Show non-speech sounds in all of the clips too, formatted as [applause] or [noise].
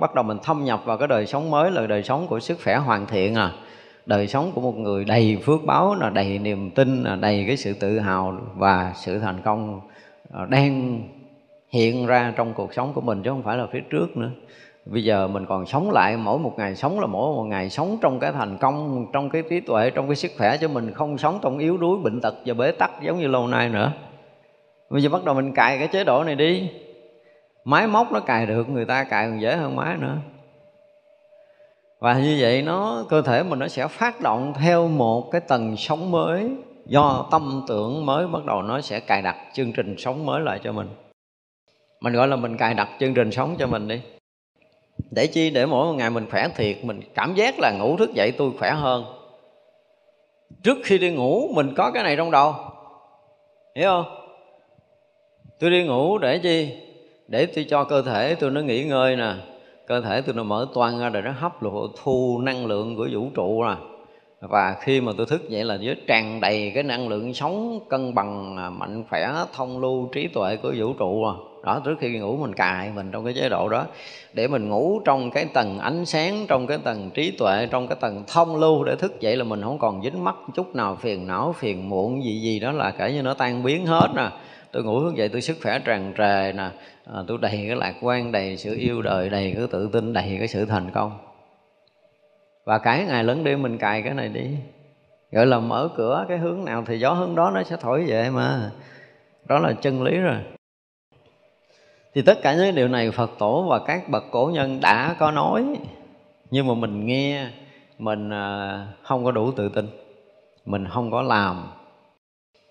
bắt đầu mình thâm nhập vào cái đời sống mới là đời sống của sức khỏe hoàn thiện à. Đời sống của một người đầy phước báo là đầy niềm tin là đầy cái sự tự hào và sự thành công à, đang hiện ra trong cuộc sống của mình chứ không phải là phía trước nữa. Bây giờ mình còn sống lại, mỗi một ngày sống là mỗi một ngày sống trong cái thành công, trong cái trí tuệ, trong cái sức khỏe cho mình không sống trong yếu đuối, bệnh tật và bế tắc giống như lâu nay nữa. Bây giờ bắt đầu mình cài cái chế độ này đi máy móc nó cài được, người ta cài còn dễ hơn máy nữa. Và như vậy nó, cơ thể mình nó sẽ phát động theo một cái tầng sống mới. Do tâm tưởng mới bắt đầu nó sẽ cài đặt chương trình sống mới lại cho mình. Mình gọi là mình cài đặt chương trình sống cho mình đi. Để chi? Để mỗi một ngày mình khỏe thiệt, mình cảm giác là ngủ thức dậy tôi khỏe hơn. Trước khi đi ngủ, mình có cái này trong đầu. Hiểu không? Tôi đi ngủ để chi? Để tôi cho cơ thể tôi nó nghỉ ngơi nè. Cơ thể tôi nó mở toan ra để nó hấp lộ thu năng lượng của vũ trụ nè. Và khi mà tôi thức dậy là với tràn đầy cái năng lượng sống cân bằng à, mạnh khỏe, thông lưu, trí tuệ của vũ trụ à. đó, trước khi ngủ mình cài mình trong cái chế độ đó. Để mình ngủ trong cái tầng ánh sáng, trong cái tầng trí tuệ, trong cái tầng thông lưu để thức dậy là mình không còn dính mắc chút nào phiền não, phiền muộn, gì gì đó là kể như nó tan biến hết nè tôi ngủ thức dậy tôi sức khỏe tràn trề nè. À, tôi đầy cái lạc quan đầy sự yêu đời đầy cái tự tin đầy cái sự thành công. Và cái ngày lớn đêm mình cài cái này đi. Gọi là mở cửa cái hướng nào thì gió hướng đó nó sẽ thổi về mà. Đó là chân lý rồi. Thì tất cả những điều này phật tổ và các bậc cổ nhân đã có nói. Nhưng mà mình nghe mình à, không có đủ tự tin. Mình không có làm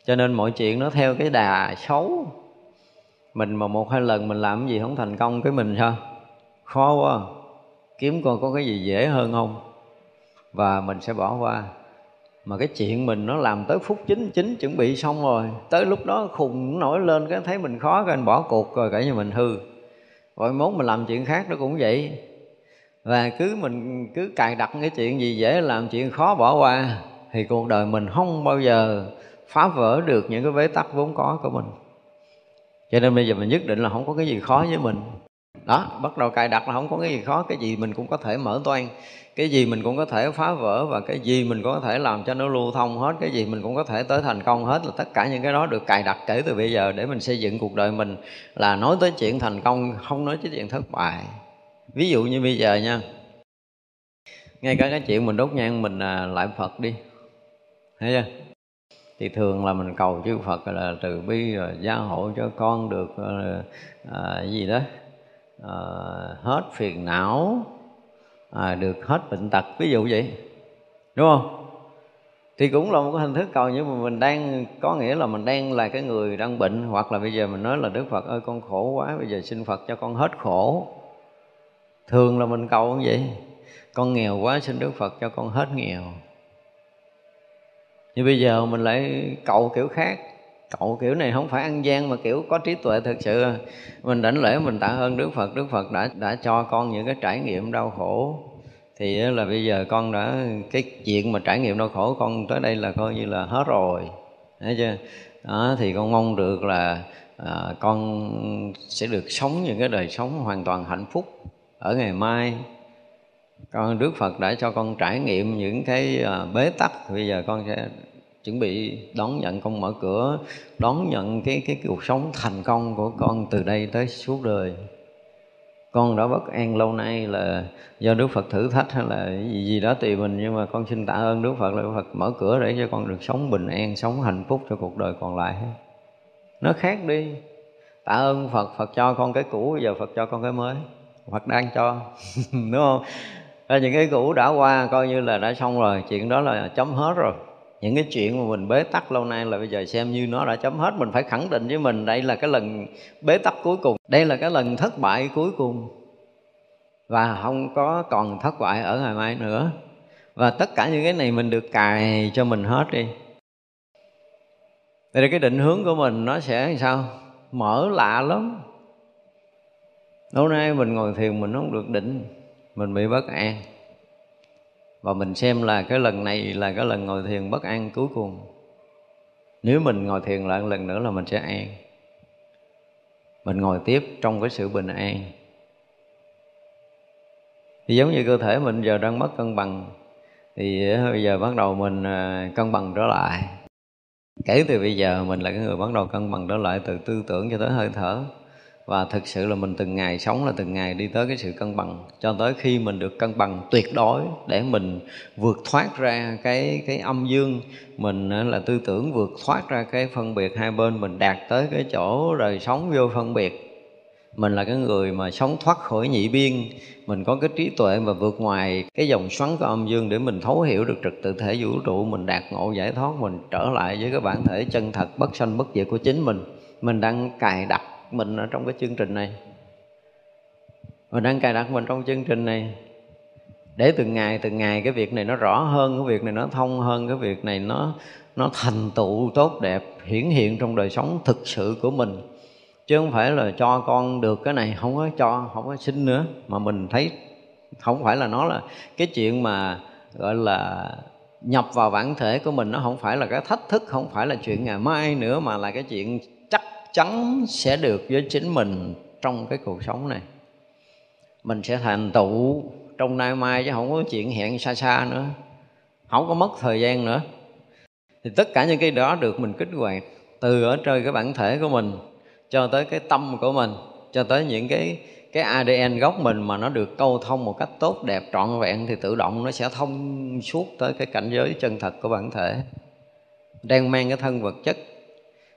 cho nên mọi chuyện nó theo cái đà xấu. Mình mà một hai lần mình làm cái gì không thành công cái mình sao? Khó quá. Kiếm coi có cái gì dễ hơn không? Và mình sẽ bỏ qua. Mà cái chuyện mình nó làm tới phút chín chín chuẩn bị xong rồi, tới lúc đó khùng nổi lên cái thấy mình khó, cái anh bỏ cuộc rồi, cả như mình hư. Rồi mốt mình làm chuyện khác nó cũng vậy. Và cứ mình, cứ cài đặt cái chuyện gì dễ làm chuyện khó bỏ qua, thì cuộc đời mình không bao giờ phá vỡ được những cái bế tắc vốn có của mình. Cho nên bây giờ mình nhất định là không có cái gì khó với mình. Đó bắt đầu cài đặt là không có cái gì khó cái gì mình cũng có thể mở toan cái gì mình cũng có thể phá vỡ và cái gì mình cũng có thể làm cho nó lưu thông hết cái gì mình cũng có thể tới thành công hết là tất cả những cái đó được cài đặt kể từ bây giờ để mình xây dựng cuộc đời mình là nói tới chuyện thành công không nói tới chuyện thất bại. Ví dụ như bây giờ nha ngay cả cái chuyện mình đốt nhang mình à, lại phật đi. Thấy chưa? Thì thường là mình cầu chư Phật là từ bi rồi gia hộ cho con được à, gì đó à, hết phiền não à, được hết bệnh tật ví dụ vậy đúng không? Thì cũng là một cái hình thức cầu nhưng mà mình đang có nghĩa là mình đang là cái người đang bệnh hoặc là bây giờ mình nói là Đức Phật ơi con khổ quá bây giờ xin Phật cho con hết khổ. Thường là mình cầu như vậy con nghèo quá xin Đức Phật cho con hết nghèo nhưng bây giờ mình lại cậu kiểu khác. Cậu kiểu này không phải ăn gian mà kiểu có trí tuệ thực sự. Mình đảnh lễ mình tạ ơn đức phật. Đức phật đã đã cho con những cái trải nghiệm đau khổ. Thì là bây giờ con đã cái chuyện mà trải nghiệm đau khổ con tới đây là coi như là hết rồi. Thấy chưa? Đó, thì con mong được là à, con sẽ được sống những cái đời sống hoàn toàn hạnh phúc ở ngày mai con đức phật đã cho con trải nghiệm những cái à, bế tắc. Bây giờ con sẽ chuẩn bị đón nhận, con mở cửa, đón nhận cái cái cuộc sống thành công của con từ đây tới suốt đời. Con đã bất an lâu nay là do Đức Phật thử thách hay là gì gì đó tùy mình, nhưng mà con xin tạ ơn Đức Phật là Đức Phật mở cửa để cho con được sống bình an, sống hạnh phúc cho cuộc đời còn lại. Nó khác đi. Tạ ơn Phật Phật cho con cái cũ bây giờ Phật cho con cái mới. Phật đang cho, [laughs] đúng không? Những cái cũ đã qua coi như là đã xong rồi. Chuyện đó là chấm hết rồi. Những cái chuyện mà mình bế tắc lâu nay là bây giờ xem như nó đã chấm hết. Mình phải khẳng định với mình đây là cái lần bế tắc cuối cùng. Đây là cái lần thất bại cuối cùng. Và không có còn thất bại ở ngày mai nữa. Và tất cả những cái này mình được cài cho mình hết đi. Vậy cái định hướng của mình nó sẽ sao? Mở lạ lắm. Lâu nay mình ngồi thiền mình không được định. Mình bị bất an. Và mình xem là cái lần này là cái lần ngồi thiền bất an cuối cùng. Nếu mình ngồi thiền lại một lần nữa là mình sẽ an. Mình ngồi tiếp trong cái sự bình an. Thì giống như cơ thể mình giờ đang mất cân bằng, thì bây giờ bắt đầu mình à, cân bằng trở lại. Kể từ bây giờ mình là cái người bắt đầu cân bằng trở lại từ tư tưởng cho tới hơi thở và thực sự là mình từng ngày sống là từng ngày đi tới cái sự cân bằng. Cho tới khi mình được cân bằng tuyệt đối để mình vượt thoát ra cái cái âm dương, mình ờ, là tư tưởng vượt thoát ra cái phân biệt, hai bên mình đạt tới cái chỗ rồi sống vô phân biệt. Mình là cái người mà sống thoát khỏi nhị biên, mình có cái trí tuệ mà vượt ngoài cái dòng xoắn của âm dương để mình thấu hiểu được trật tự thể vũ trụ, mình đạt ngộ giải thoát, mình trở lại với cái bản thể chân thật bất sanh bất diệt của chính mình. Mình đang cài đặt mình ở trong cái chương trình này. Mình đang cài đặt mình trong chương trình này để từng ngày từng ngày cái việc này nó rõ hơn, cái việc này nó thông hơn, cái việc này nó nó thành tựu tốt đẹp, hiển hiện trong đời sống thực sự của mình. Chứ không phải là cho con được cái này, không có cho, không có xin nữa. Mà mình thấy không phải là nó là cái chuyện mà, gọi là, nhập vào bản thể của mình. Nó không phải là cái thách thức, không phải là chuyện ngày mai nữa, mà là cái chuyện chắn sẽ được với chính mình trong cái cuộc sống này. Mình sẽ thành tựu trong nay mai chứ không có chuyện hẹn xa xa nữa, không có mất thời gian nữa. Thì tất cả những cái đó được mình kích hoạt từ ở trên cái bản thể của mình cho tới cái tâm của mình, cho tới những cái cái ADN gốc mình mà nó được câu thông một cách tốt đẹp, trọn vẹn thì tự động nó sẽ thông suốt tới cái cảnh giới chân thật của bản thể. Đang mang cái thân vật chất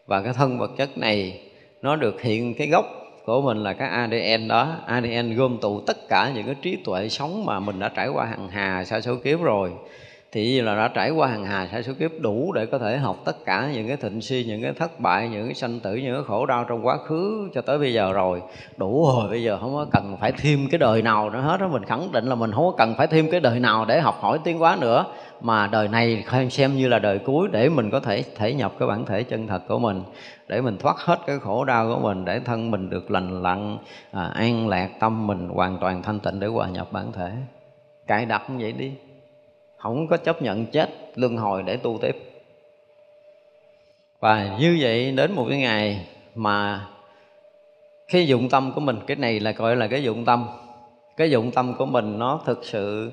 và cái thân vật chất này, nó được hiện cái gốc của mình là cái ADN đó. ADN gom tụ tất cả những cái trí tuệ sống mà mình đã trải qua hàng hà, sa số kiếp rồi thì là đã trải qua hàng hà sa số kiếp đủ để có thể học tất cả những cái thịnh suy những cái thất bại những cái sanh tử những cái khổ đau trong quá khứ cho tới bây giờ rồi. Đủ rồi bây giờ không có cần phải thêm cái đời nào nữa hết đó mình khẳng định là mình không có cần phải thêm cái đời nào để học hỏi tiến hóa nữa. Mà đời này xem như là đời cuối để mình có thể thể nhập cái bản thể chân thật của mình để mình thoát hết cái khổ đau của mình để thân mình được lành lặn à, an lạc tâm mình hoàn toàn thanh tịnh để hòa nhập bản thể. Cài đặt như vậy đi không có chấp nhận chết luân hồi để tu tiếp. Và như vậy đến một cái ngày mà khi dụng tâm của mình cái này là gọi là cái dụng tâm. Cái dụng tâm của mình nó thực sự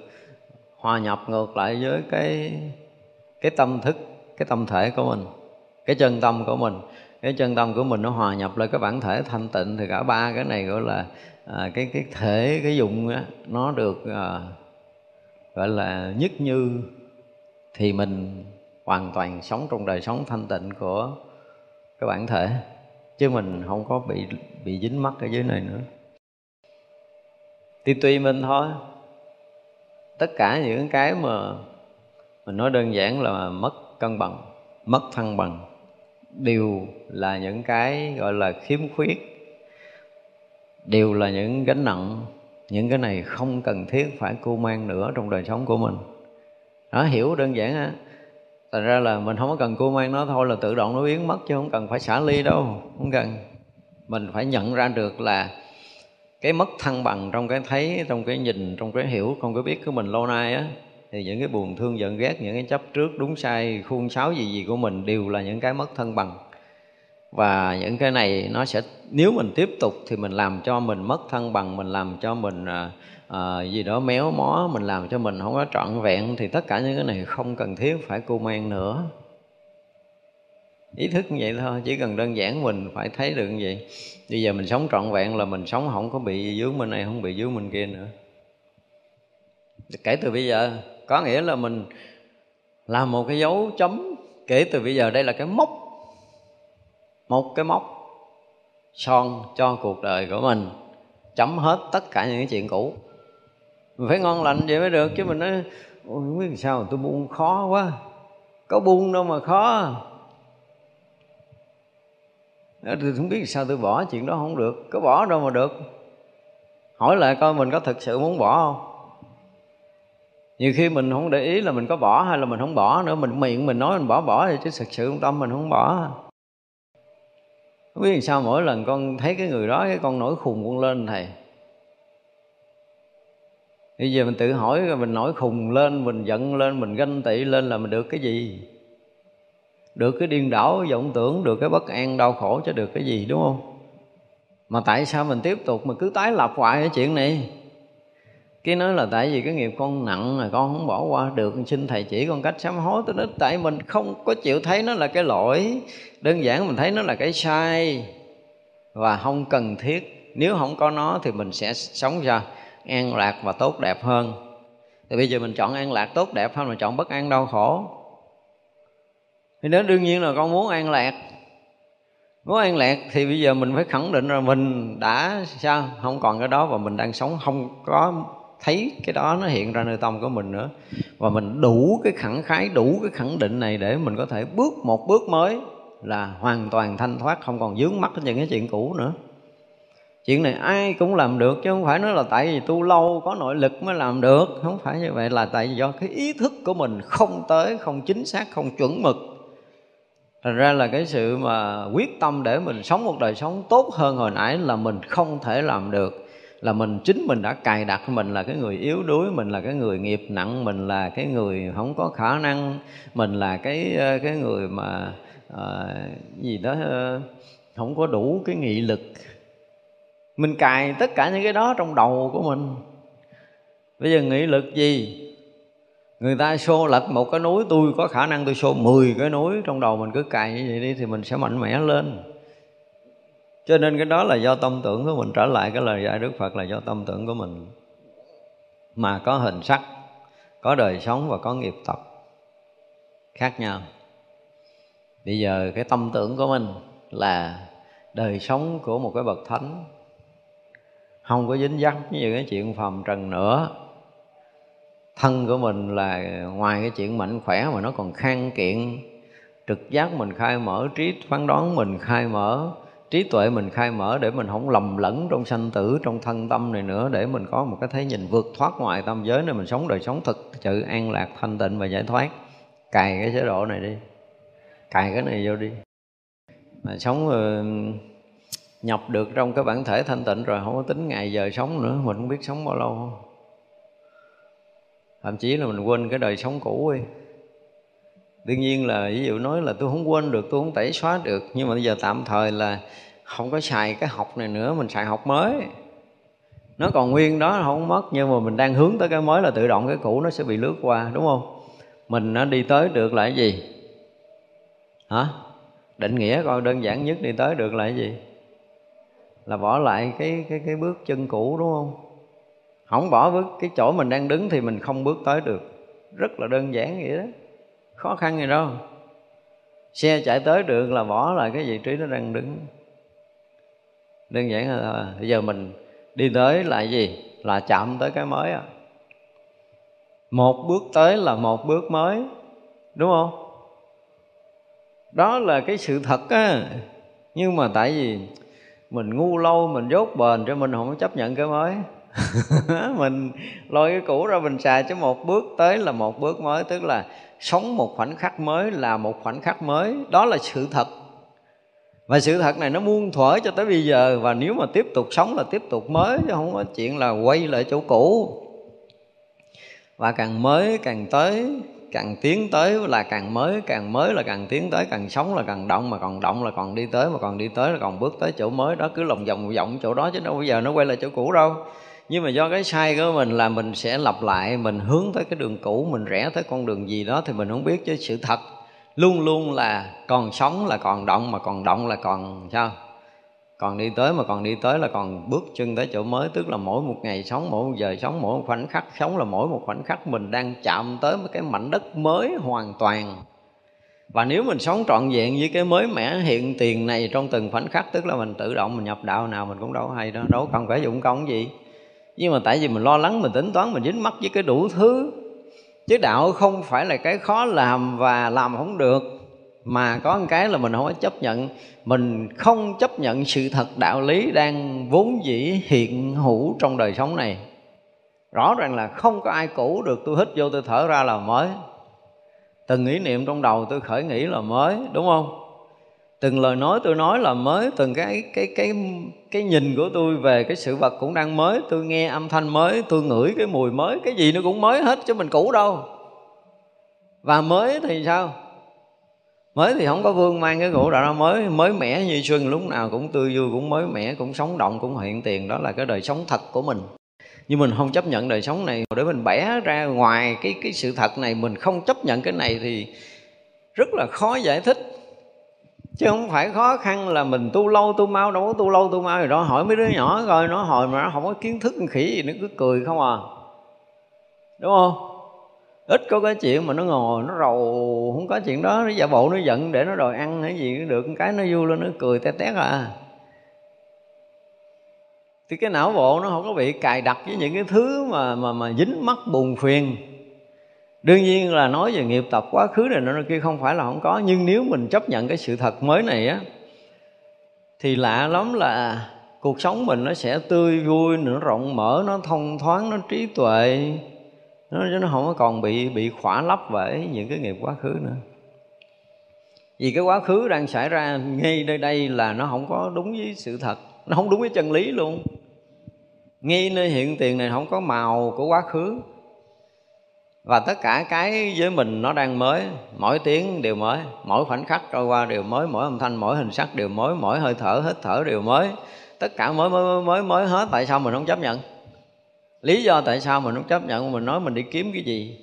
hòa nhập ngược lại với cái cái tâm thức cái tâm thể của mình cái chân tâm của mình. Cái chân tâm của mình nó hòa nhập lại cái bản thể thanh tịnh thì cả ba cái này gọi là à, cái cái thể cái dụng đó, nó được à, gọi là nhất như thì mình hoàn toàn sống trong đời sống thanh tịnh của cái bản thể, chứ mình không có bị bị dính mắc ở dưới này nữa. Thì tùy mình thôi. Tất cả những cái mà mình nói đơn giản là mất cân bằng, mất thăng bằng, đều là những cái gọi là khiếm khuyết, đều là những gánh nặng những cái này không cần thiết phải cu mang nữa trong đời sống của mình. Đó, hiểu đơn giản á. Thành ra là mình không có cần cu mang nó thôi là tự động nó biến mất chứ không cần phải xả ly đâu, không cần. Mình phải nhận ra được là cái mất thăng bằng trong cái thấy, trong cái nhìn, trong cái hiểu, trong cái biết của mình lâu nay á, thì những cái buồn thương giận ghét, những cái chấp trước đúng sai, khuôn sáo gì gì của mình đều là những cái mất thăng bằng và những cái này nó sẽ nếu mình tiếp tục thì mình làm cho mình mất thăng bằng mình làm cho mình à, à, gì đó méo mó mình làm cho mình không có trọn vẹn thì tất cả những cái này không cần thiết phải cô mang nữa. Ý thức như vậy thôi chỉ cần đơn giản mình phải thấy được như vậy. Bây giờ mình sống trọn vẹn là mình sống không có bị dướng bên này không bị dướng bên kia nữa. Kể từ bây giờ có nghĩa là mình làm một cái dấu chấm. Kể từ bây giờ đây là cái mốc một cái mốc son cho cuộc đời của mình, chấm hết tất cả những cái chuyện cũ. Mình phải ngon lành vậy mới được, chứ mình nói, ôi, không biết sao tôi buông khó quá, có buông đâu mà khó. Tôi không biết sao tôi bỏ chuyện đó không được, có bỏ đâu mà được. Hỏi lại coi mình có thực sự muốn bỏ không. Nhiều khi mình không để ý là mình có bỏ hay là mình không bỏ nữa, mình miệng mình nói mình bỏ bỏ thì chứ thực sự tâm mình không bỏ không biết sao mỗi lần con thấy cái người đó, cái con nổi khùng con lên, thầy. Bây giờ mình tự hỏi rồi mình nổi khùng lên, mình giận lên, mình ganh tị lên là mình được cái gì? Được cái điên đảo vọng tưởng, được cái bất an, đau khổ cho được cái gì, đúng không? Mà tại sao mình tiếp tục mà cứ tái lập hoài cái chuyện này? Cái nói là tại vì cái nghiệp con nặng là con không bỏ qua được, xin thầy chỉ con cách sám hối tôi nói tại mình không có chịu thấy nó là cái lỗi. Đơn giản mình thấy nó là cái sai. Và không cần thiết. Nếu không có nó thì mình sẽ sống ra an lạc và tốt đẹp hơn. Thì bây giờ mình chọn an lạc tốt đẹp hơn mà chọn bất an đau khổ. Thì đó đương nhiên là con muốn an lạc. Muốn an lạc thì bây giờ mình phải khẳng định là mình đã sao? Không còn cái đó và mình đang sống không có thấy cái đó nó hiện ra nơi tâm của mình nữa. Và mình đủ cái khẳng khái, đủ cái khẳng định này để mình có thể bước một bước mới là hoàn toàn thanh thoát, không còn dướng mắt những cái chuyện cũ nữa. Chuyện này ai cũng làm được, chứ không phải nói là tại vì tu lâu, có nội lực mới làm được. Không phải như vậy, là tại vì do cái ý thức của mình không tới, không chính xác, không chuẩn mực. Thành ra là cái sự mà quyết tâm để mình sống một đời sống tốt hơn hồi nãy là mình không thể làm được là mình chính mình đã cài đặt mình là cái người yếu đuối mình là cái người nghiệp nặng mình là cái người không có khả năng mình là cái ờ, cái người mà à, gì đó ờ, không có đủ cái nghị lực. Mình cài tất cả những cái đó trong đầu của mình. Bây giờ nghị lực gì? Người ta xô lật một cái núi tôi có khả năng tôi xô 10 cái núi trong đầu mình cứ cài như vậy đi thì mình sẽ mạnh mẽ lên cho nên cái đó là do tâm tưởng của mình. Trở lại cái lời dạy đức phật là do tâm tưởng của mình. Mà có hình sắc, có đời sống và có nghiệp tập khác nhau. Bây giờ cái tâm tưởng của mình là đời sống của một cái bậc thánh. Không có dính dắt với cái chuyện phàm trần nữa. Thân của mình là ngoài cái chuyện mạnh khỏe mà nó còn khang kiện. Trực giác mình khai mở, trí phán đoán mình khai mở trí tuệ mình khai mở để mình không lầm lẫn trong sanh tử, trong thân tâm này nữa, để mình có một cái thế nhìn vượt thoát ngoài tam giới này mình sống đời sống thực sự an lạc, thanh tịnh và giải thoát. Cài cái chế độ này đi. Cài cái này vô đi. Mà sống ờ, nhập được trong cái bản thể thanh tịnh rồi, không có tính ngày giờ sống nữa, mình không biết sống bao lâu. Thậm chí là mình quên cái đời sống cũ đi đương nhiên là ví dụ nói là tôi không quên được, tôi không tẩy xóa được, nhưng mà bây giờ tạm thời là không có xài cái học này nữa, mình xài học mới. Nó còn nguyên đó, không mất, nhưng mà mình đang hướng tới cái mới là tự động cái cũ nó sẽ bị lướt qua, đúng không? Mình nó đi tới được là cái gì? Hả? Định nghĩa coi đơn giản nhất đi tới được là cái gì? Là bỏ lại cái cái cái bước chân cũ, đúng không? Không bỏ bước, cái chỗ mình đang đứng thì mình không bước tới được. Rất là đơn giản vậy đó khó khăn gì đâu. Xe chạy tới được là bỏ lại cái vị trí nó đang đứng. Đơn giản là à, bây giờ mình đi tới là gì? Là chạm tới cái mới à một bước tới là một bước mới, đúng không? Đó là cái sự thật á. Nhưng mà tại vì mình ngu lâu, mình dốt bền cho mình không chấp nhận cái mới. [laughs] mình lôi cái cũ ra mình xài chứ một bước tới là một bước mới, tức là sống một khoảnh khắc mới là một khoảnh khắc mới. Đó là sự thật. Và sự thật này nó muôn thuở cho tới bây giờ, và nếu mà tiếp tục sống là tiếp tục mới, chứ không có chuyện là quay lại chỗ cũ. Và càng mới càng tới, càng tiến tới là càng mới càng mới là càng tiến tới, càng sống là càng động, mà còn động là còn đi tới, mà còn đi tới là còn bước tới chỗ mới. Đó, cứ lòng vòng vòng chỗ đó, chứ đâu bây giờ nó quay lại chỗ cũ đâu nhưng mà do cái sai của mình là mình sẽ lặp lại, mình hướng tới cái đường cũ, mình rẽ tới con đường gì đó thì mình không biết chứ sự thật luôn luôn là còn sống là còn động, mà còn động là còn sao? Còn đi tới mà còn đi tới là còn bước chân tới chỗ mới, tức là mỗi một ngày sống, mỗi một giờ sống, mỗi một khoảnh khắc sống là mỗi một khoảnh khắc mình đang chạm tới một cái mảnh đất mới hoàn toàn. Và nếu mình sống trọn vẹn với cái mới mẻ hiện tiền này trong từng khoảnh khắc, tức là mình tự động mình nhập đạo nào mình cũng đâu hay đó, đâu cần phải dụng công gì nhưng mà tại vì mình lo lắng, mình tính toán, mình dính mắc với cái đủ thứ. Chứ đạo không phải là cái khó làm và làm không được, mà có một cái là mình không có chấp nhận. Mình không chấp nhận sự thật đạo lý đang vốn dĩ hiện hữu trong đời sống này. Rõ ràng là không có ai cũ được tôi hít vô tôi thở ra là mới. Từng ý niệm trong đầu tôi khởi nghĩ là mới, đúng không? Từng lời nói tôi nói là mới, từng cái cái cái cái nhìn của tôi về cái sự vật cũng đang mới, tôi nghe âm thanh mới, tôi ngửi cái mùi mới, cái gì nó cũng mới hết chứ mình cũ đâu. Và mới thì sao? Mới thì không có vương mang cái cũ đã mới mới mẻ như xuân lúc nào cũng tươi vui, cũng mới mẻ, cũng sống động, cũng hiện tiền, đó là cái đời sống thật của mình. Nhưng mình không chấp nhận đời sống này, để mình bẻ ra ngoài cái cái sự thật này, mình không chấp nhận cái này thì rất là khó giải thích chứ không phải khó khăn là mình tu lâu tu mau, đâu có tu lâu tu mau rồi đó hỏi mấy đứa nhỏ coi, nó hồi mà nó không có kiến thức khỉ gì, nó cứ cười không à. Đúng không? Ít có cái chuyện mà nó ngồi, nó rầu, không có chuyện đó. Nó giả bộ, nó giận để nó đòi ăn hay gì được. Cái nó vui lên, nó cười té tét à. Thì cái não bộ nó không có bị cài đặt với những cái thứ mà mà mà dính mắc buồn phiền đương nhiên là nói về nghiệp tập quá khứ này nó kia không phải là không có, nhưng nếu mình chấp nhận cái sự thật mới này á, thì lạ lắm là cuộc sống mình nó sẽ tươi vui, nó rộng mở, nó thông thoáng, nó trí tuệ, nó nó không có còn bị bị khỏa lấp bởi những cái nghiệp quá khứ nữa. Vì cái quá khứ đang xảy ra ngay nơi đây là nó không có đúng với sự thật, nó không đúng với chân lý luôn. Ngay nơi hiện tiền này không có màu của quá khứ và tất cả cái với mình nó đang mới, mỗi tiếng đều mới, mỗi khoảnh khắc trôi qua đều mới, mỗi âm thanh, mỗi hình sắc đều mới, mỗi hơi thở, hít thở đều mới. Tất cả mới mới mới mới hết, tại sao mình không chấp nhận? Lý do tại sao mình không chấp nhận, mình nói mình đi kiếm cái gì?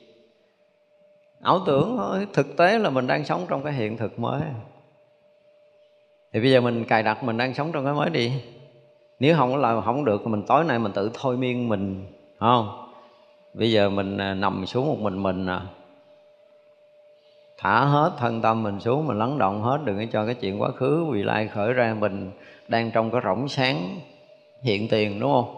Ảo tưởng thôi, thực tế là mình đang sống trong cái hiện thực mới. Thì bây giờ mình cài đặt mình đang sống trong cái mới đi. Nếu không là không được mình tối nay mình tự thôi miên mình không? Bây giờ mình à, nằm xuống một mình mình à. Thả hết thân tâm mình xuống, mình lắng động hết, đừng có cho cái chuyện quá khứ vì lai khởi ra mình đang trong cái rỗng sáng hiện tiền, đúng không?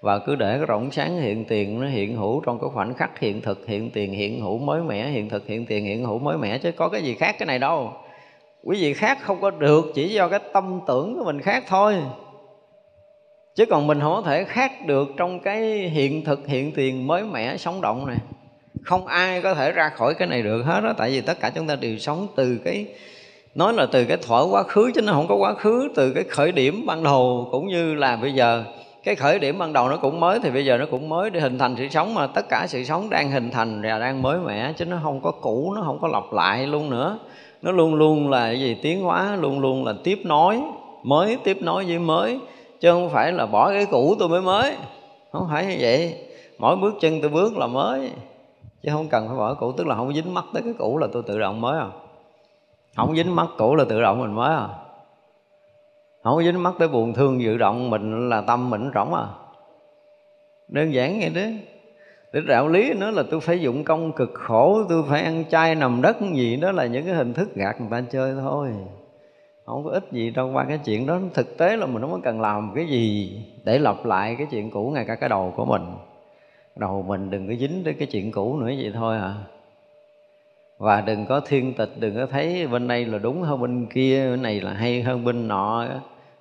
Và cứ để cái rỗng sáng hiện tiền nó hiện hữu trong cái khoảnh khắc hiện thực, hiện tiền, hiện hữu mới mẻ, hiện thực, hiện tiền, hiện hữu mới mẻ, chứ có cái gì khác cái này đâu. Quý vị khác không có được chỉ do cái tâm tưởng của mình khác thôi chứ còn mình không có thể khác được trong cái hiện thực, hiện tiền mới mẻ sống động này. Không ai có thể ra khỏi cái này được hết đó tại vì tất cả chúng ta đều sống từ cái, nói là từ cái thuở quá khứ chứ nó không có quá khứ, từ cái khởi điểm ban đầu cũng như là bây giờ. Cái khởi điểm ban đầu nó cũng mới thì bây giờ nó cũng mới để hình thành sự sống mà tất cả sự sống đang hình thành và đang mới mẻ chứ nó không có cũ, nó không có lặp lại luôn nữa. Nó luôn luôn là gì? Tiến hóa, luôn luôn là tiếp nối, mới tiếp nối với mới chứ không phải là bỏ cái cũ tôi mới mới. Không phải như vậy. Mỗi bước chân tôi bước là mới. Chứ không cần phải bỏ cũ, tức là không dính mắt tới cái cũ là tôi tự động mới à. Không dính mắt cũ là tự động mình mới à. Không dính mắt tới buồn thương dự động mình là tâm mình rỗng à. Đơn giản vậy đó. Để đạo lý nữa là tôi phải dụng công cực khổ, tôi phải ăn chay nằm đất gì đó là những cái hình thức gạt người ta chơi thôi không có ích gì đâu qua cái chuyện đó thực tế là mình không có cần làm cái gì để lặp lại cái chuyện cũ ngay cả cái đầu của mình. Đầu mình đừng có dính tới cái chuyện cũ nữa vậy thôi à. Và đừng có thiên tịch đừng có thấy bên đây là đúng hơn bên kia bên này là hay hơn bên nọ.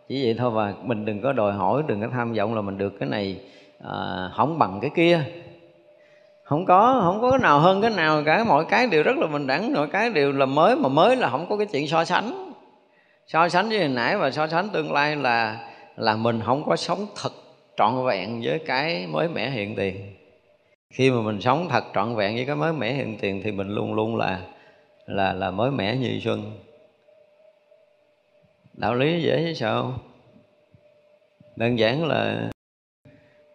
Chỉ vậy thôi và mình đừng có đòi hỏi đừng có tham vọng là mình được cái này à, không bằng cái kia. Không có không có cái nào hơn cái nào cả mọi cái đều rất là bình đẳng mọi cái đều là mới mà mới là không có cái chuyện so sánh so sánh với hồi nãy và so sánh tương lai là là mình không có sống thật trọn vẹn với cái mới mẻ hiện tiền. Khi mà mình sống thật trọn vẹn với cái mới mẻ hiện tiền thì mình luôn luôn là là là mới mẻ như xuân. Đạo lý dễ chứ sao? Đơn giản là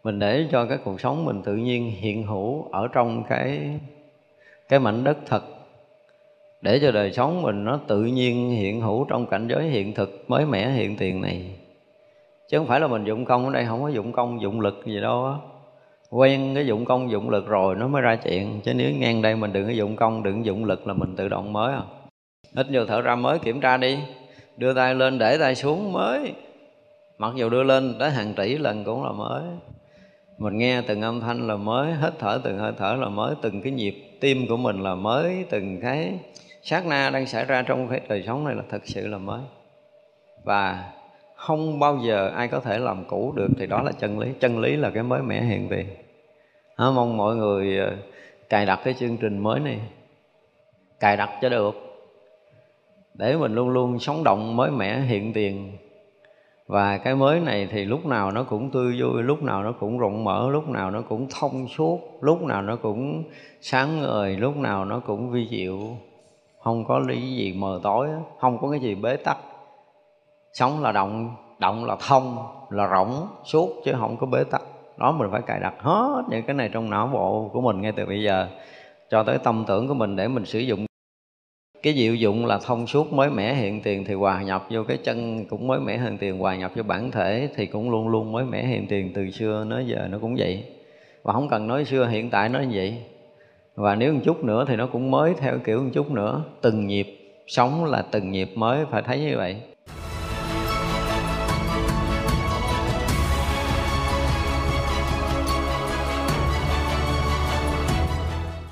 mình để cho cái cuộc sống mình tự nhiên hiện hữu ở trong cái cái mảnh đất thật để cho đời sống mình nó tự nhiên hiện hữu trong cảnh giới hiện thực, mới mẻ hiện tiền này. Chứ không phải là mình dụng công ở đây, không có dụng công, dụng lực gì đâu á. Quen cái dụng công, dụng lực rồi nó mới ra chuyện. Chứ nếu ngang đây mình đừng có dụng công, đừng dụng lực là mình tự động mới à. Ít nhiều thở ra mới kiểm tra đi. Đưa tay lên, để tay xuống, mới. Mặc dù đưa lên tới hàng tỷ lần cũng là mới. Mình nghe từng âm thanh là mới, hít thở từng hơi thở là mới. Từng cái nhịp tim của mình là mới, từng cái sát na đang xảy ra trong cái đời sống này là thực sự là mới. Và không bao giờ ai có thể làm cũ được thì đó là chân lý. Chân lý là cái mới mẻ hiện tiền à, mong mọi người ờ, cài đặt cái chương trình mới này. Cài đặt cho được. Để mình luôn luôn sống động mới mẻ hiện tiền. Và cái mới này thì lúc nào nó cũng tươi vui lúc nào nó cũng rộng mở lúc nào nó cũng thông suốt lúc nào nó cũng sáng ngời lúc nào nó cũng vi diệu không có lý gì mờ tối không có cái gì bế tắc. Sống là động động là thông, là rộng suốt chứ không có bế tắc. Đó mình phải cài đặt hết những cái này trong não bộ của mình ngay từ bây giờ, cho tới tâm tưởng của mình để mình sử dụng. Cái diệu dụng là thông suốt mới mẻ, hiện tiền thì hòa nhập vô cái chân cũng mới mẻ, hiện tiền hòa nhập vô bản thể thì cũng luôn luôn mới mẻ, hiện tiền từ xưa nói giờ nó cũng vậy. Và không cần nói xưa, hiện tại nó như vậy và nếu một chút nữa thì nó cũng mới theo kiểu một chút nữa. Từng nhịp sống là từng nhịp mới, phải thấy như vậy.